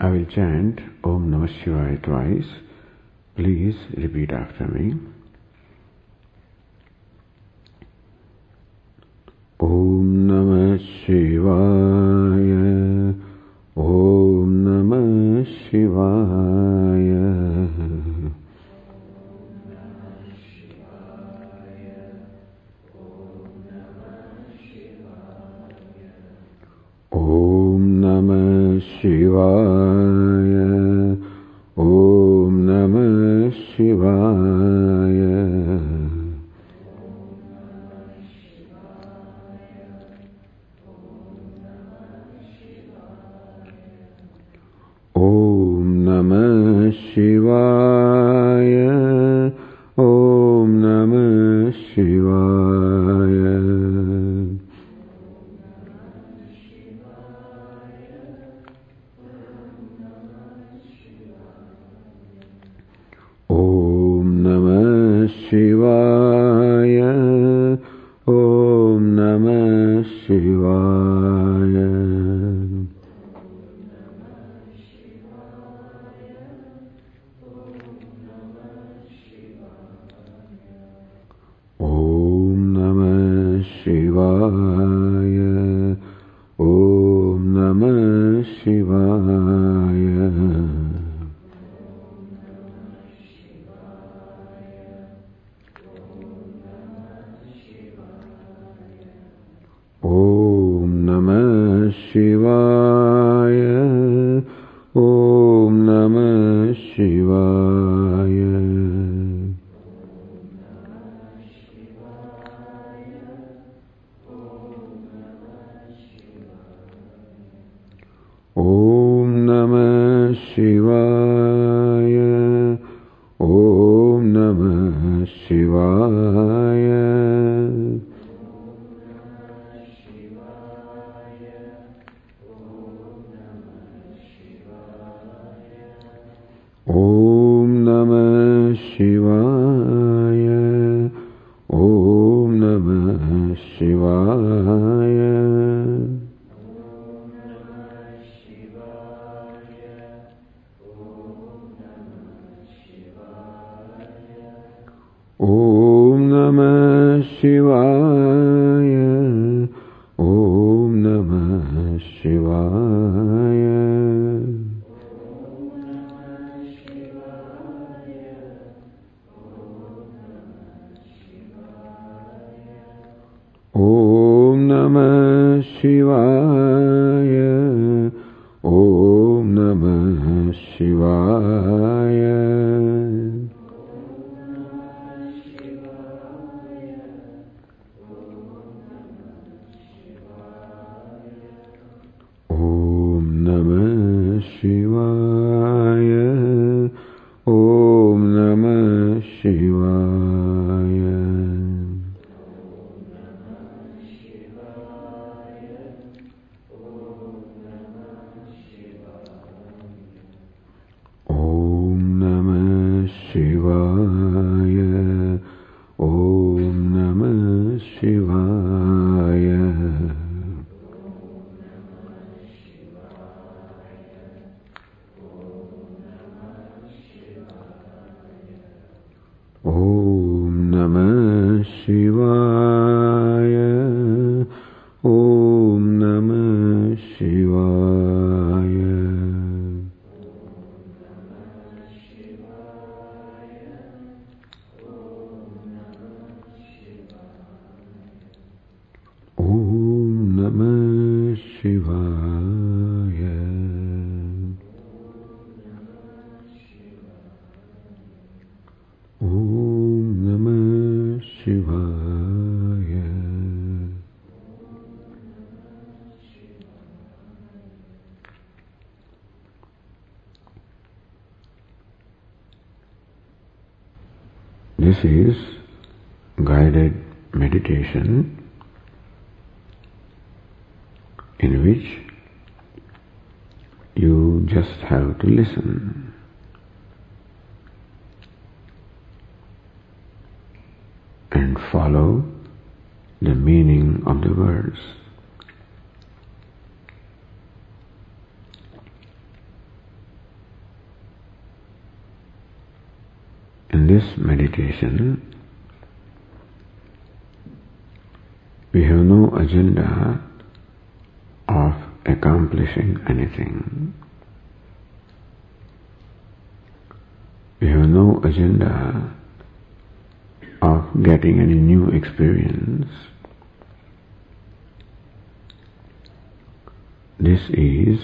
I will chant Om Namah Shivaya twice. Please repeat after me. Om Namah Shivaya. Om Namah Shivaya. शिवाय This is guided meditation in which you just have to listen. And follow the meaning of the words. This meditation, we have no agenda of accomplishing anything. We have no agenda of getting any new experience. This is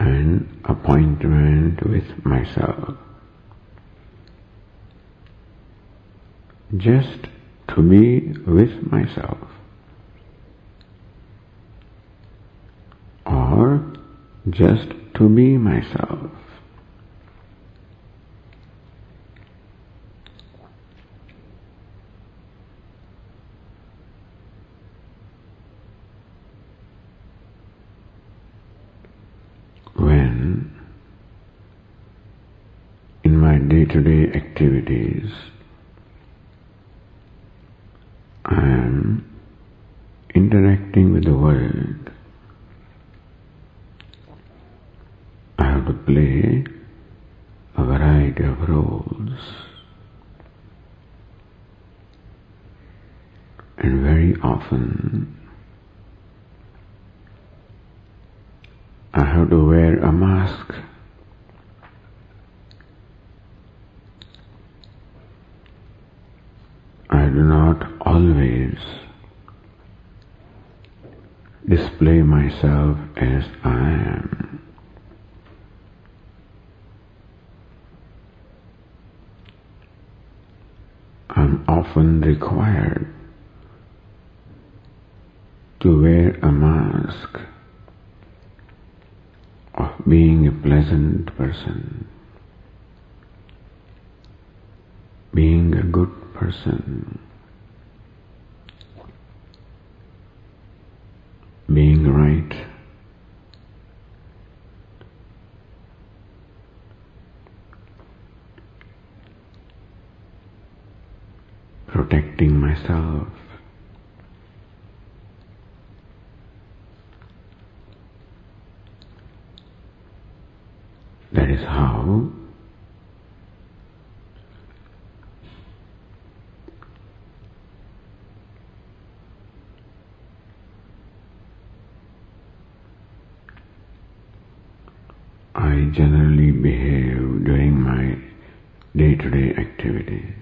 an appointment with myself. Just to be with myself. Or just to be myself. When in my day-to-day activities, I am interacting with the world. I have to play a variety of roles. And very often I have to wear a mask do not always display myself as I am. I'm often required to wear a mask of being a pleasant person, being a good person. being right. Protecting myself. That is how I generally behave during my day-to-day activities.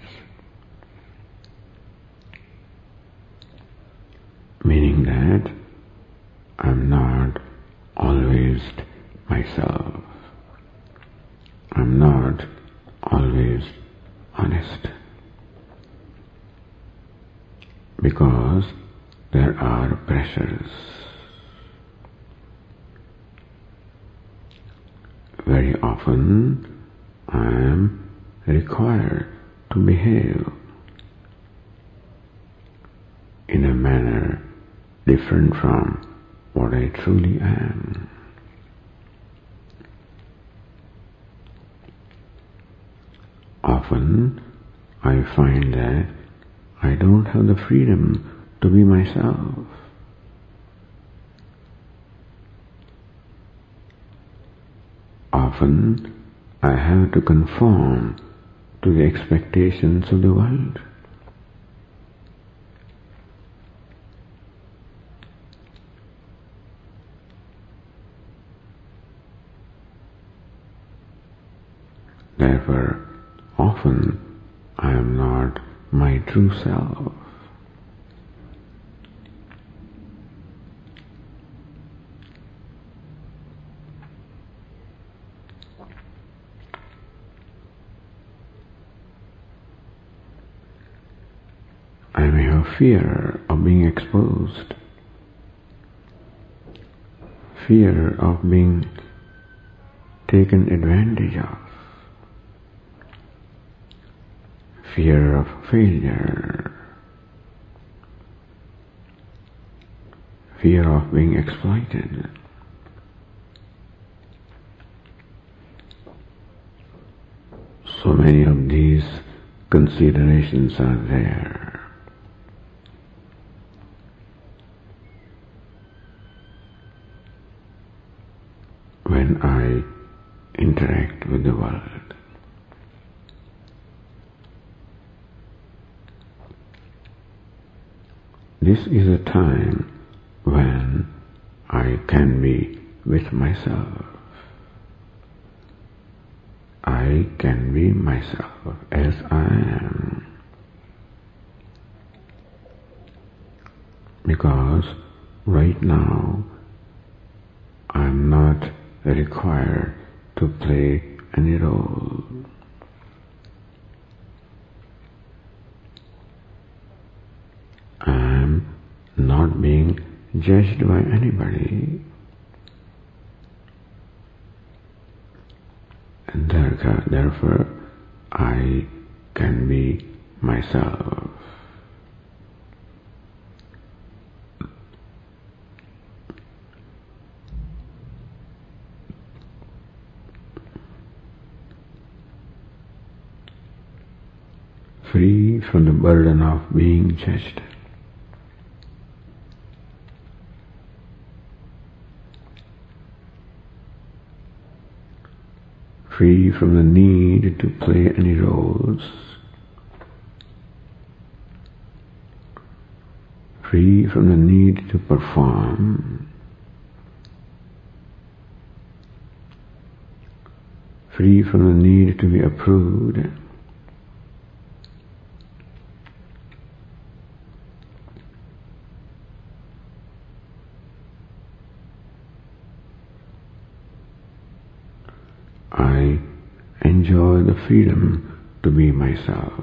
Meaning that I'm not always myself. I'm not always honest. Because there are pressures very often I am required to behave in a manner different from what I truly am. Often I find that I don't have the freedom to be myself. often I have to conform to the expectations of the world. Therefore, often I am not my true self. I may have fear of being exposed, fear of being taken advantage of, fear of failure, fear of being exploited. So many of these considerations are there. when I interact with the world. This is a time when I can be with myself. I can be myself as I am. Because right now I'm not required to play any role. Not being judged by anybody. And therefore, I can be myself. Free from the burden of being judged. Free from the need to play any roles, free from the need to perform, free from the need to be approved. I enjoy the freedom to be myself.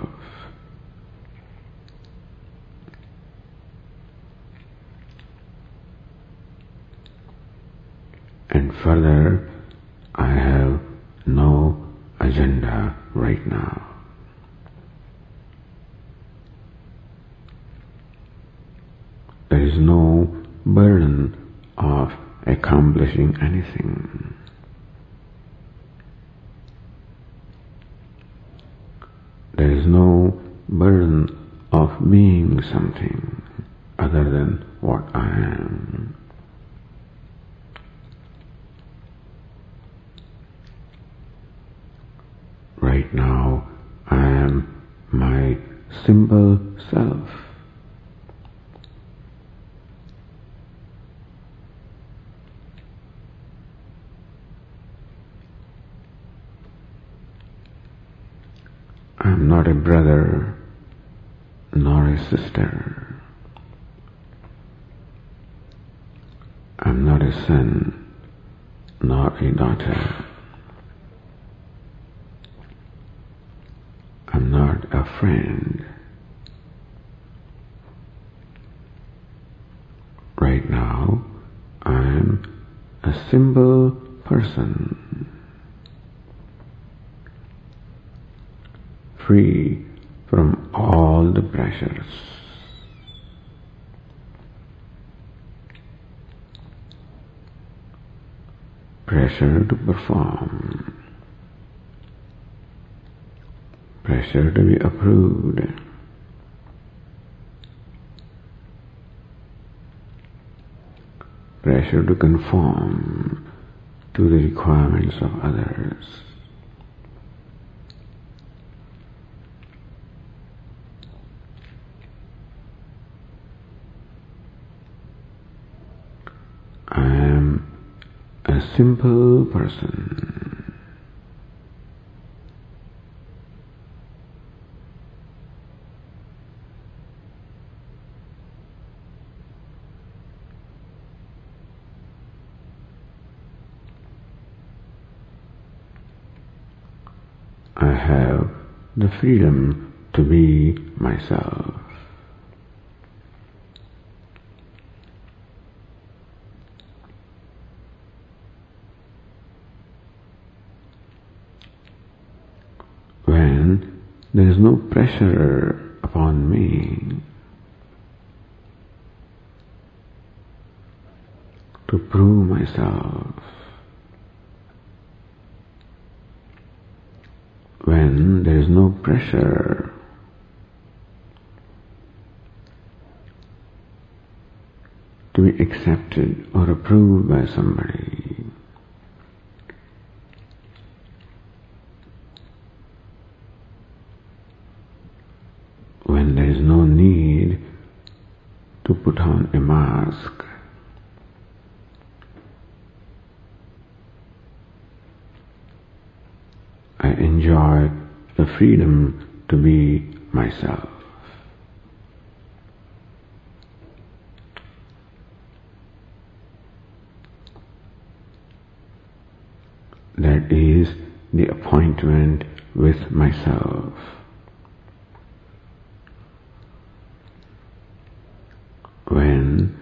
And further, I have no agenda right now. There is no burden of accomplishing anything. There is no burden of being something other than what I am. Right now, I am my simple self. I'm not a brother nor a sister. I'm not a son nor a. I'm not a friend. Right now, I'm a simple person. free from all the pressures. Pressure to perform, pressure to be approved, pressure to conform to the requirements of others. I am a simple person. I have the freedom to be myself. When there is no pressure upon me. To prove myself, when there is no pressure. To be accepted or approved by somebody. When there is no need to put on a mask. I enjoy the freedom to be myself. That is the appointment with myself. When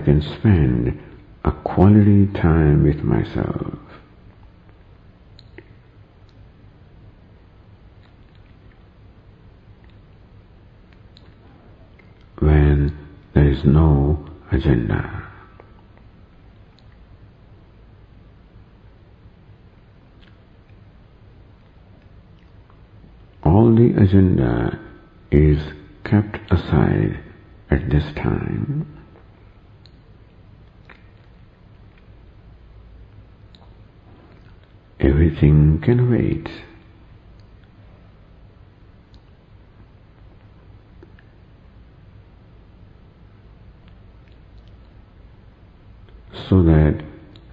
I can spend a quality time with myself. When there is no agenda. all the agenda is kept aside at this time. Everything can wait. So that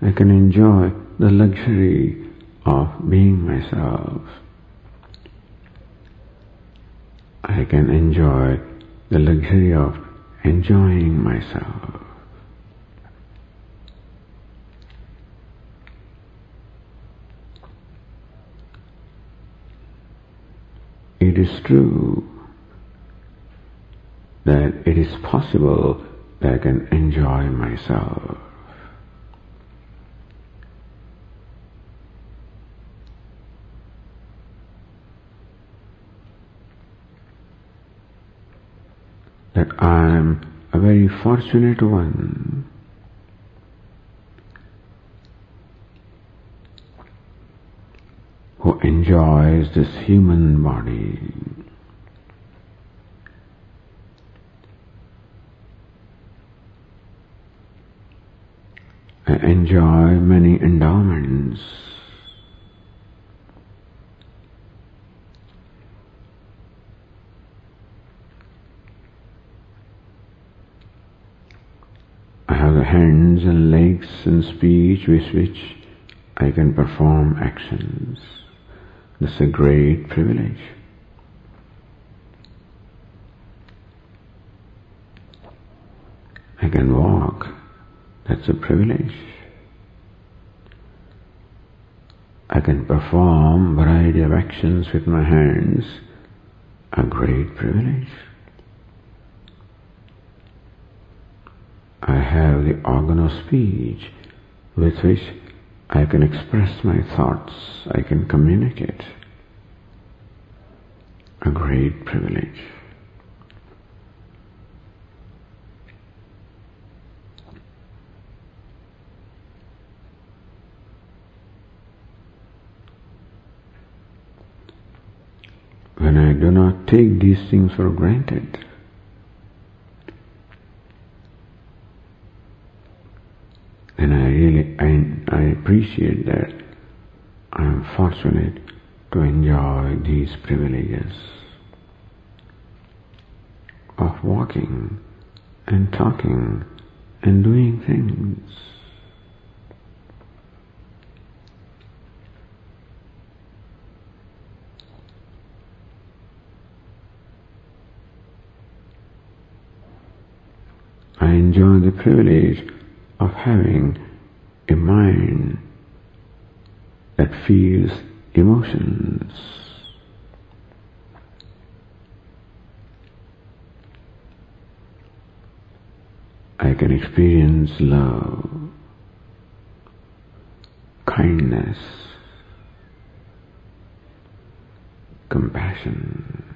I can enjoy the luxury of being myself. I can enjoy the luxury of enjoying myself. It is true that it is possible that I can enjoy myself. that I am a very fortunate one. who enjoys this human body. I enjoy many endowments. I have hands and legs and speech with which I can perform actions. This is a great privilege. I can walk. That's a privilege. I can perform variety of actions with my hands. A great privilege. I have the organ of speech with which I can express my thoughts, I can communicate. A great privilege. When I do not take these things for granted, And I really, I, I appreciate that I am fortunate to enjoy these privileges of walking and talking and doing things. I enjoy the privilege of having a mind that feels emotions. I can experience love, kindness, compassion.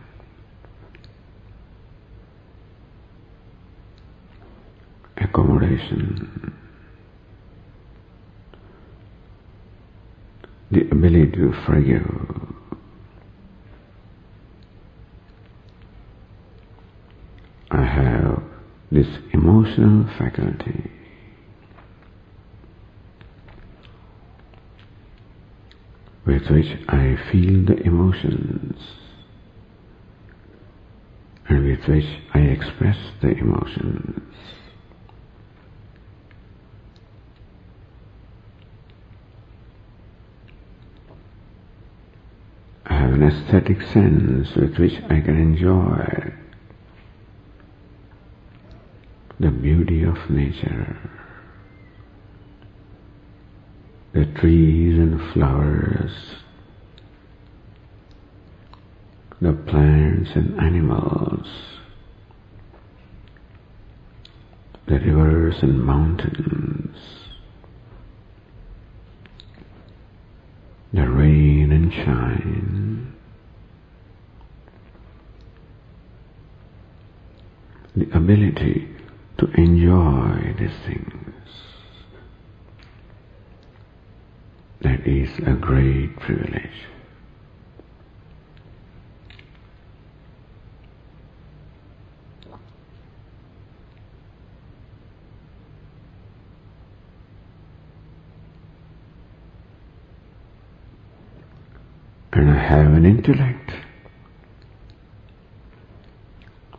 The ability to forgive. I have this emotional faculty. with which I feel the emotions and with which I express the emotions. I have an aesthetic sense with which I can enjoy the beauty of nature, the trees and flowers, the plants and animals, the rivers and mountains, the rain and shine, the ability to enjoy these things. That is a great privilege. And I have an intellect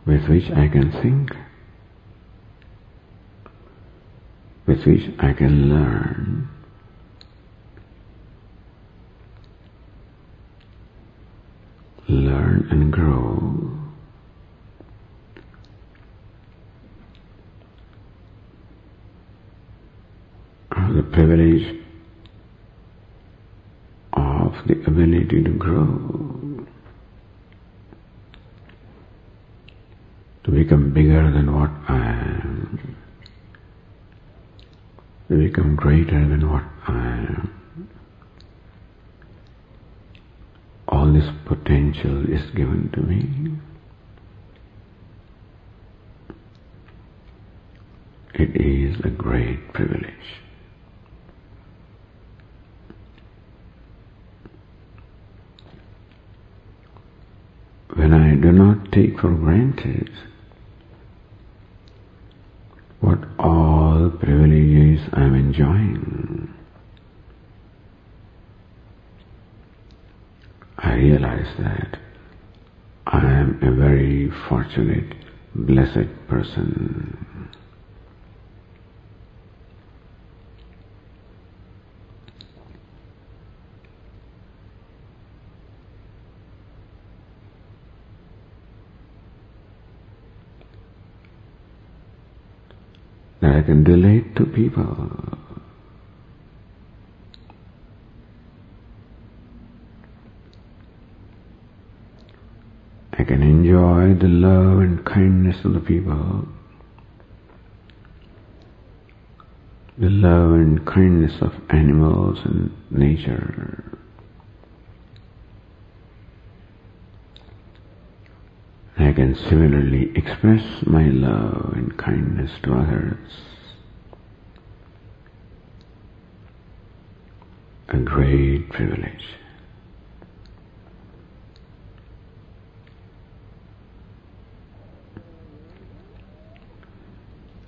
with which I can think. with which I can learn. Learn and grow. Ah, the privilege of the ability to grow to become bigger than what I am become greater than what I am. All this potential is given to me. It is a great privilege. When I do not take for granted what all privileges I am enjoying. I realize that I am a very fortunate, blessed person. Can relate to people. I can enjoy the love and kindness of the people, the love and kindness of animals and nature. I can similarly express my love and kindness to others. A great privilege.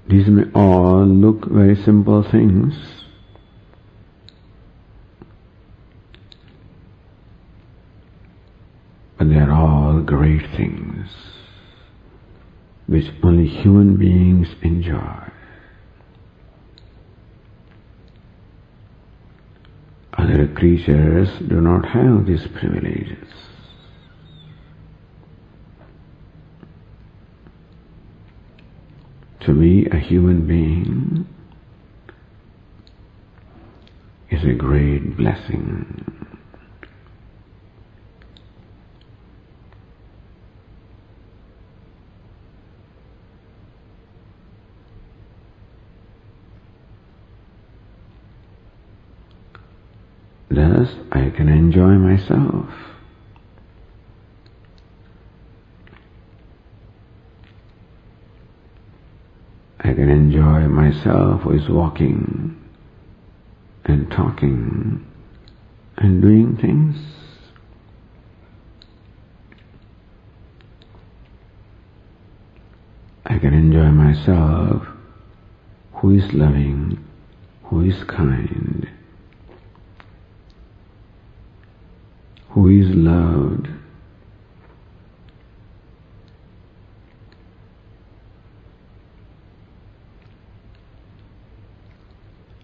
These may all look very simple things, but they are all great things which only human beings enjoy. Other creatures do not have these privileges. To be a human being is a great blessing. Thus, I can enjoy myself. I can enjoy myself who is walking and talking and doing things. I can enjoy myself who is loving, who is kind, who is loved.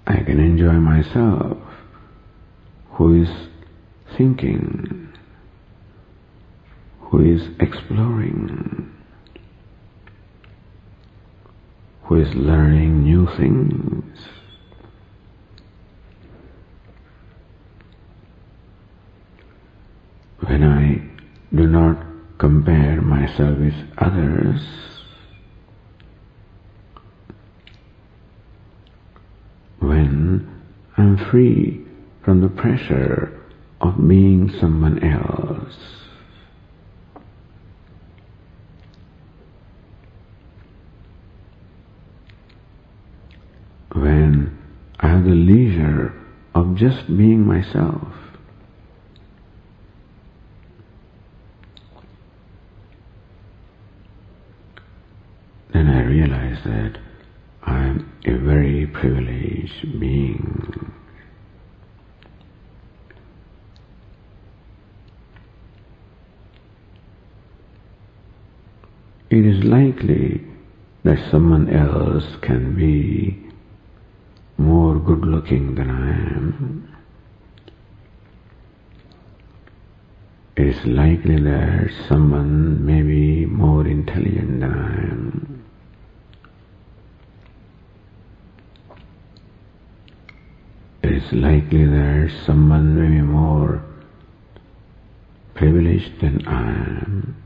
I can enjoy myself who is thinking, who is exploring, who is learning new things. When I do not compare myself with others, when I'm free from the pressure of being someone else. When I have the leisure of just being myself. Then I realize that I'm a very privileged being. It is likely that someone else can be more good looking than I am. It is likely that someone may be more intelligent than I am. It is likely that someone may be more privileged than I am.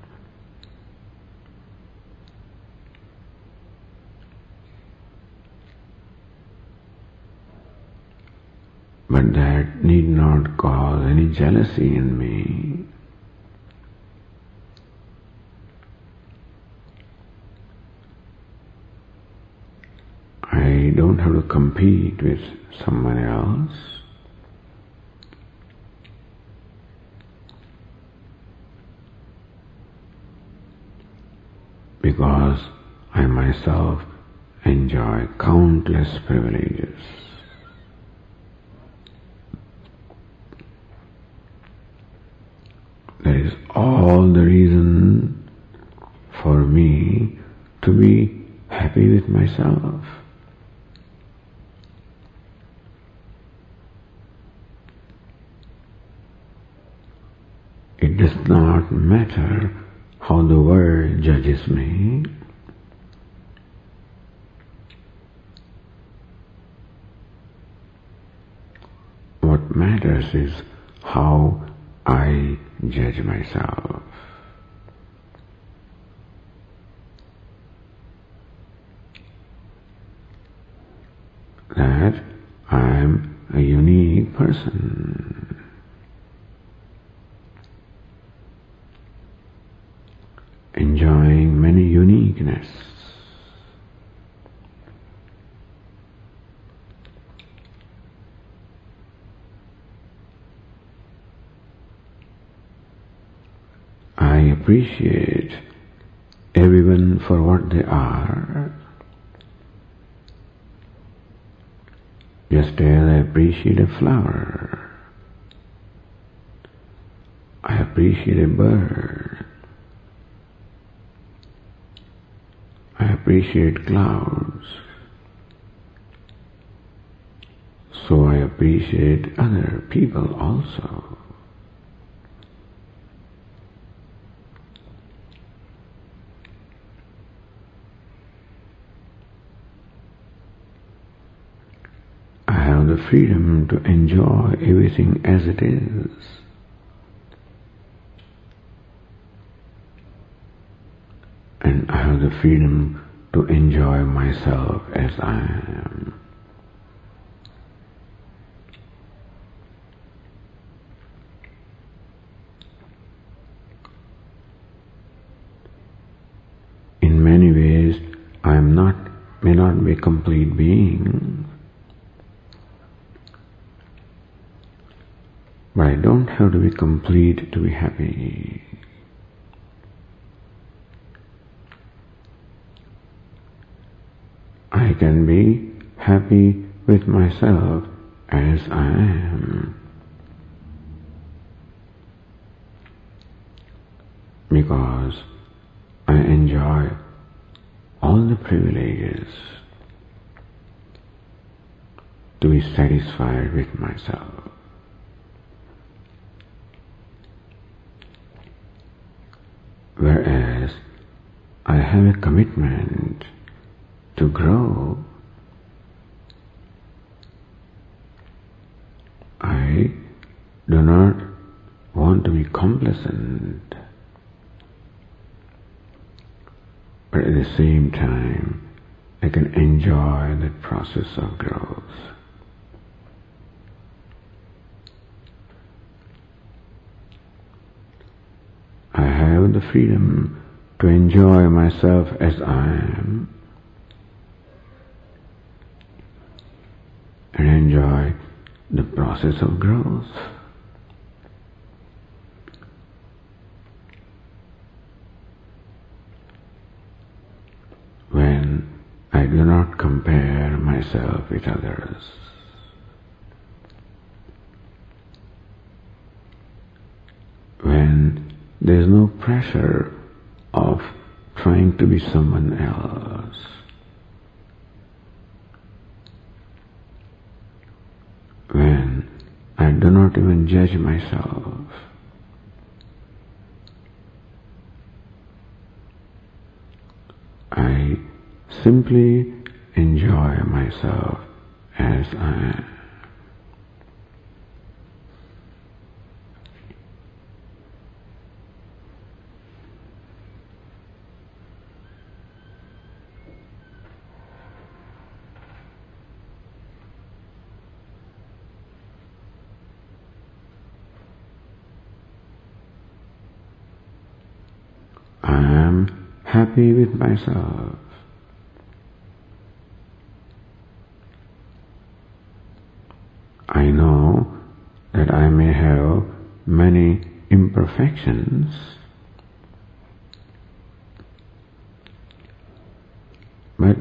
But that need not cause any jealousy in me. I don't have to compete with someone else. Because I myself enjoy countless privileges. That is all the reason for me to be happy with myself. It does not matter how the world judges me. What matters is how I judge myself. That I'm a unique person. Enjoying many uniqueness. I appreciate everyone for what they are. Just as I appreciate a flower. I appreciate a bird. I appreciate clouds. So I appreciate other people also. I have the freedom to enjoy everything as it is. And I have the freedom to enjoy myself as I am. In many ways, I am not, may not be a complete being, but I don't have to be complete to be happy. I can be happy with myself as I am. Because I enjoy all the privileges to be satisfied with myself. Whereas I have a commitment to grow, I do not want to be complacent. But at the same time, I can enjoy the process of growth. I have the freedom to enjoy myself as I am and enjoy the process of growth. When I do not compare myself with others. When there is no pressure of trying to be someone else. When I do not even judge myself. I simply enjoy myself as I am. I am happy with myself. Uh, I know that I may have many imperfections, but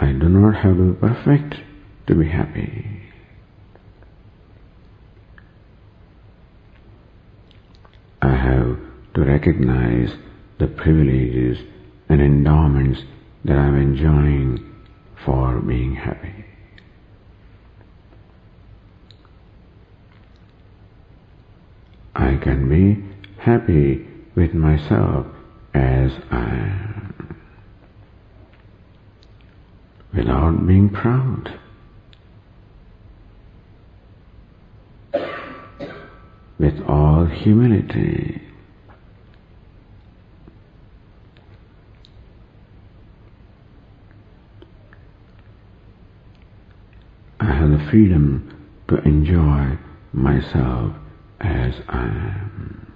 I do not have to be perfect to be happy. I have to recognize the privileges and endowments that I'm enjoying for being happy. I can be happy with myself as I am without being proud. With all humility. I have the freedom to enjoy myself as I am.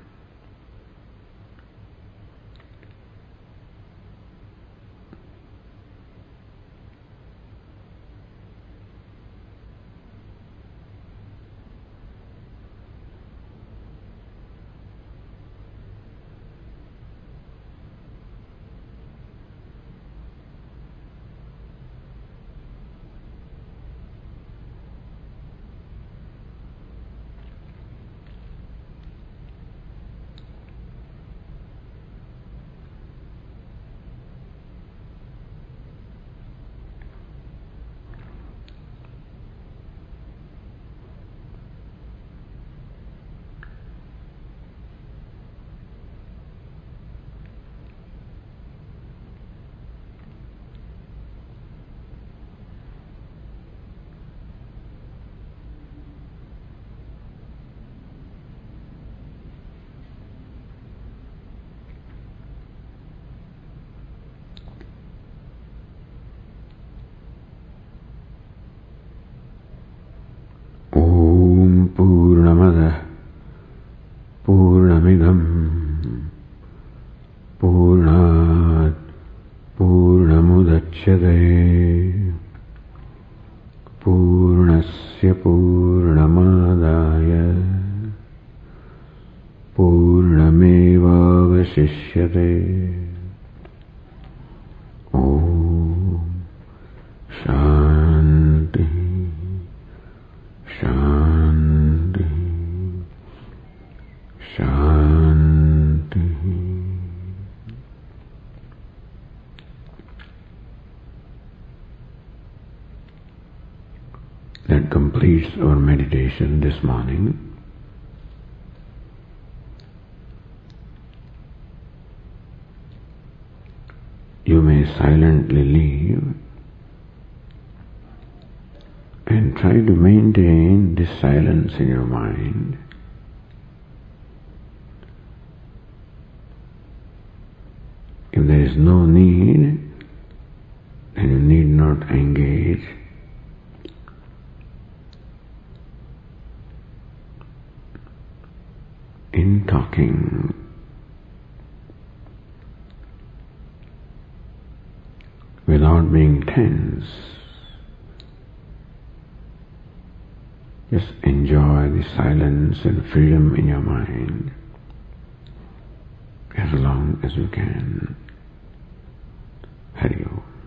That our meditation this morning. You may silently leave and try to maintain this silence in your mind. If there is no need, then you need not engage. In talking. Without being tense. Just enjoy the silence and freedom in your mind as long as you can. Hari Om.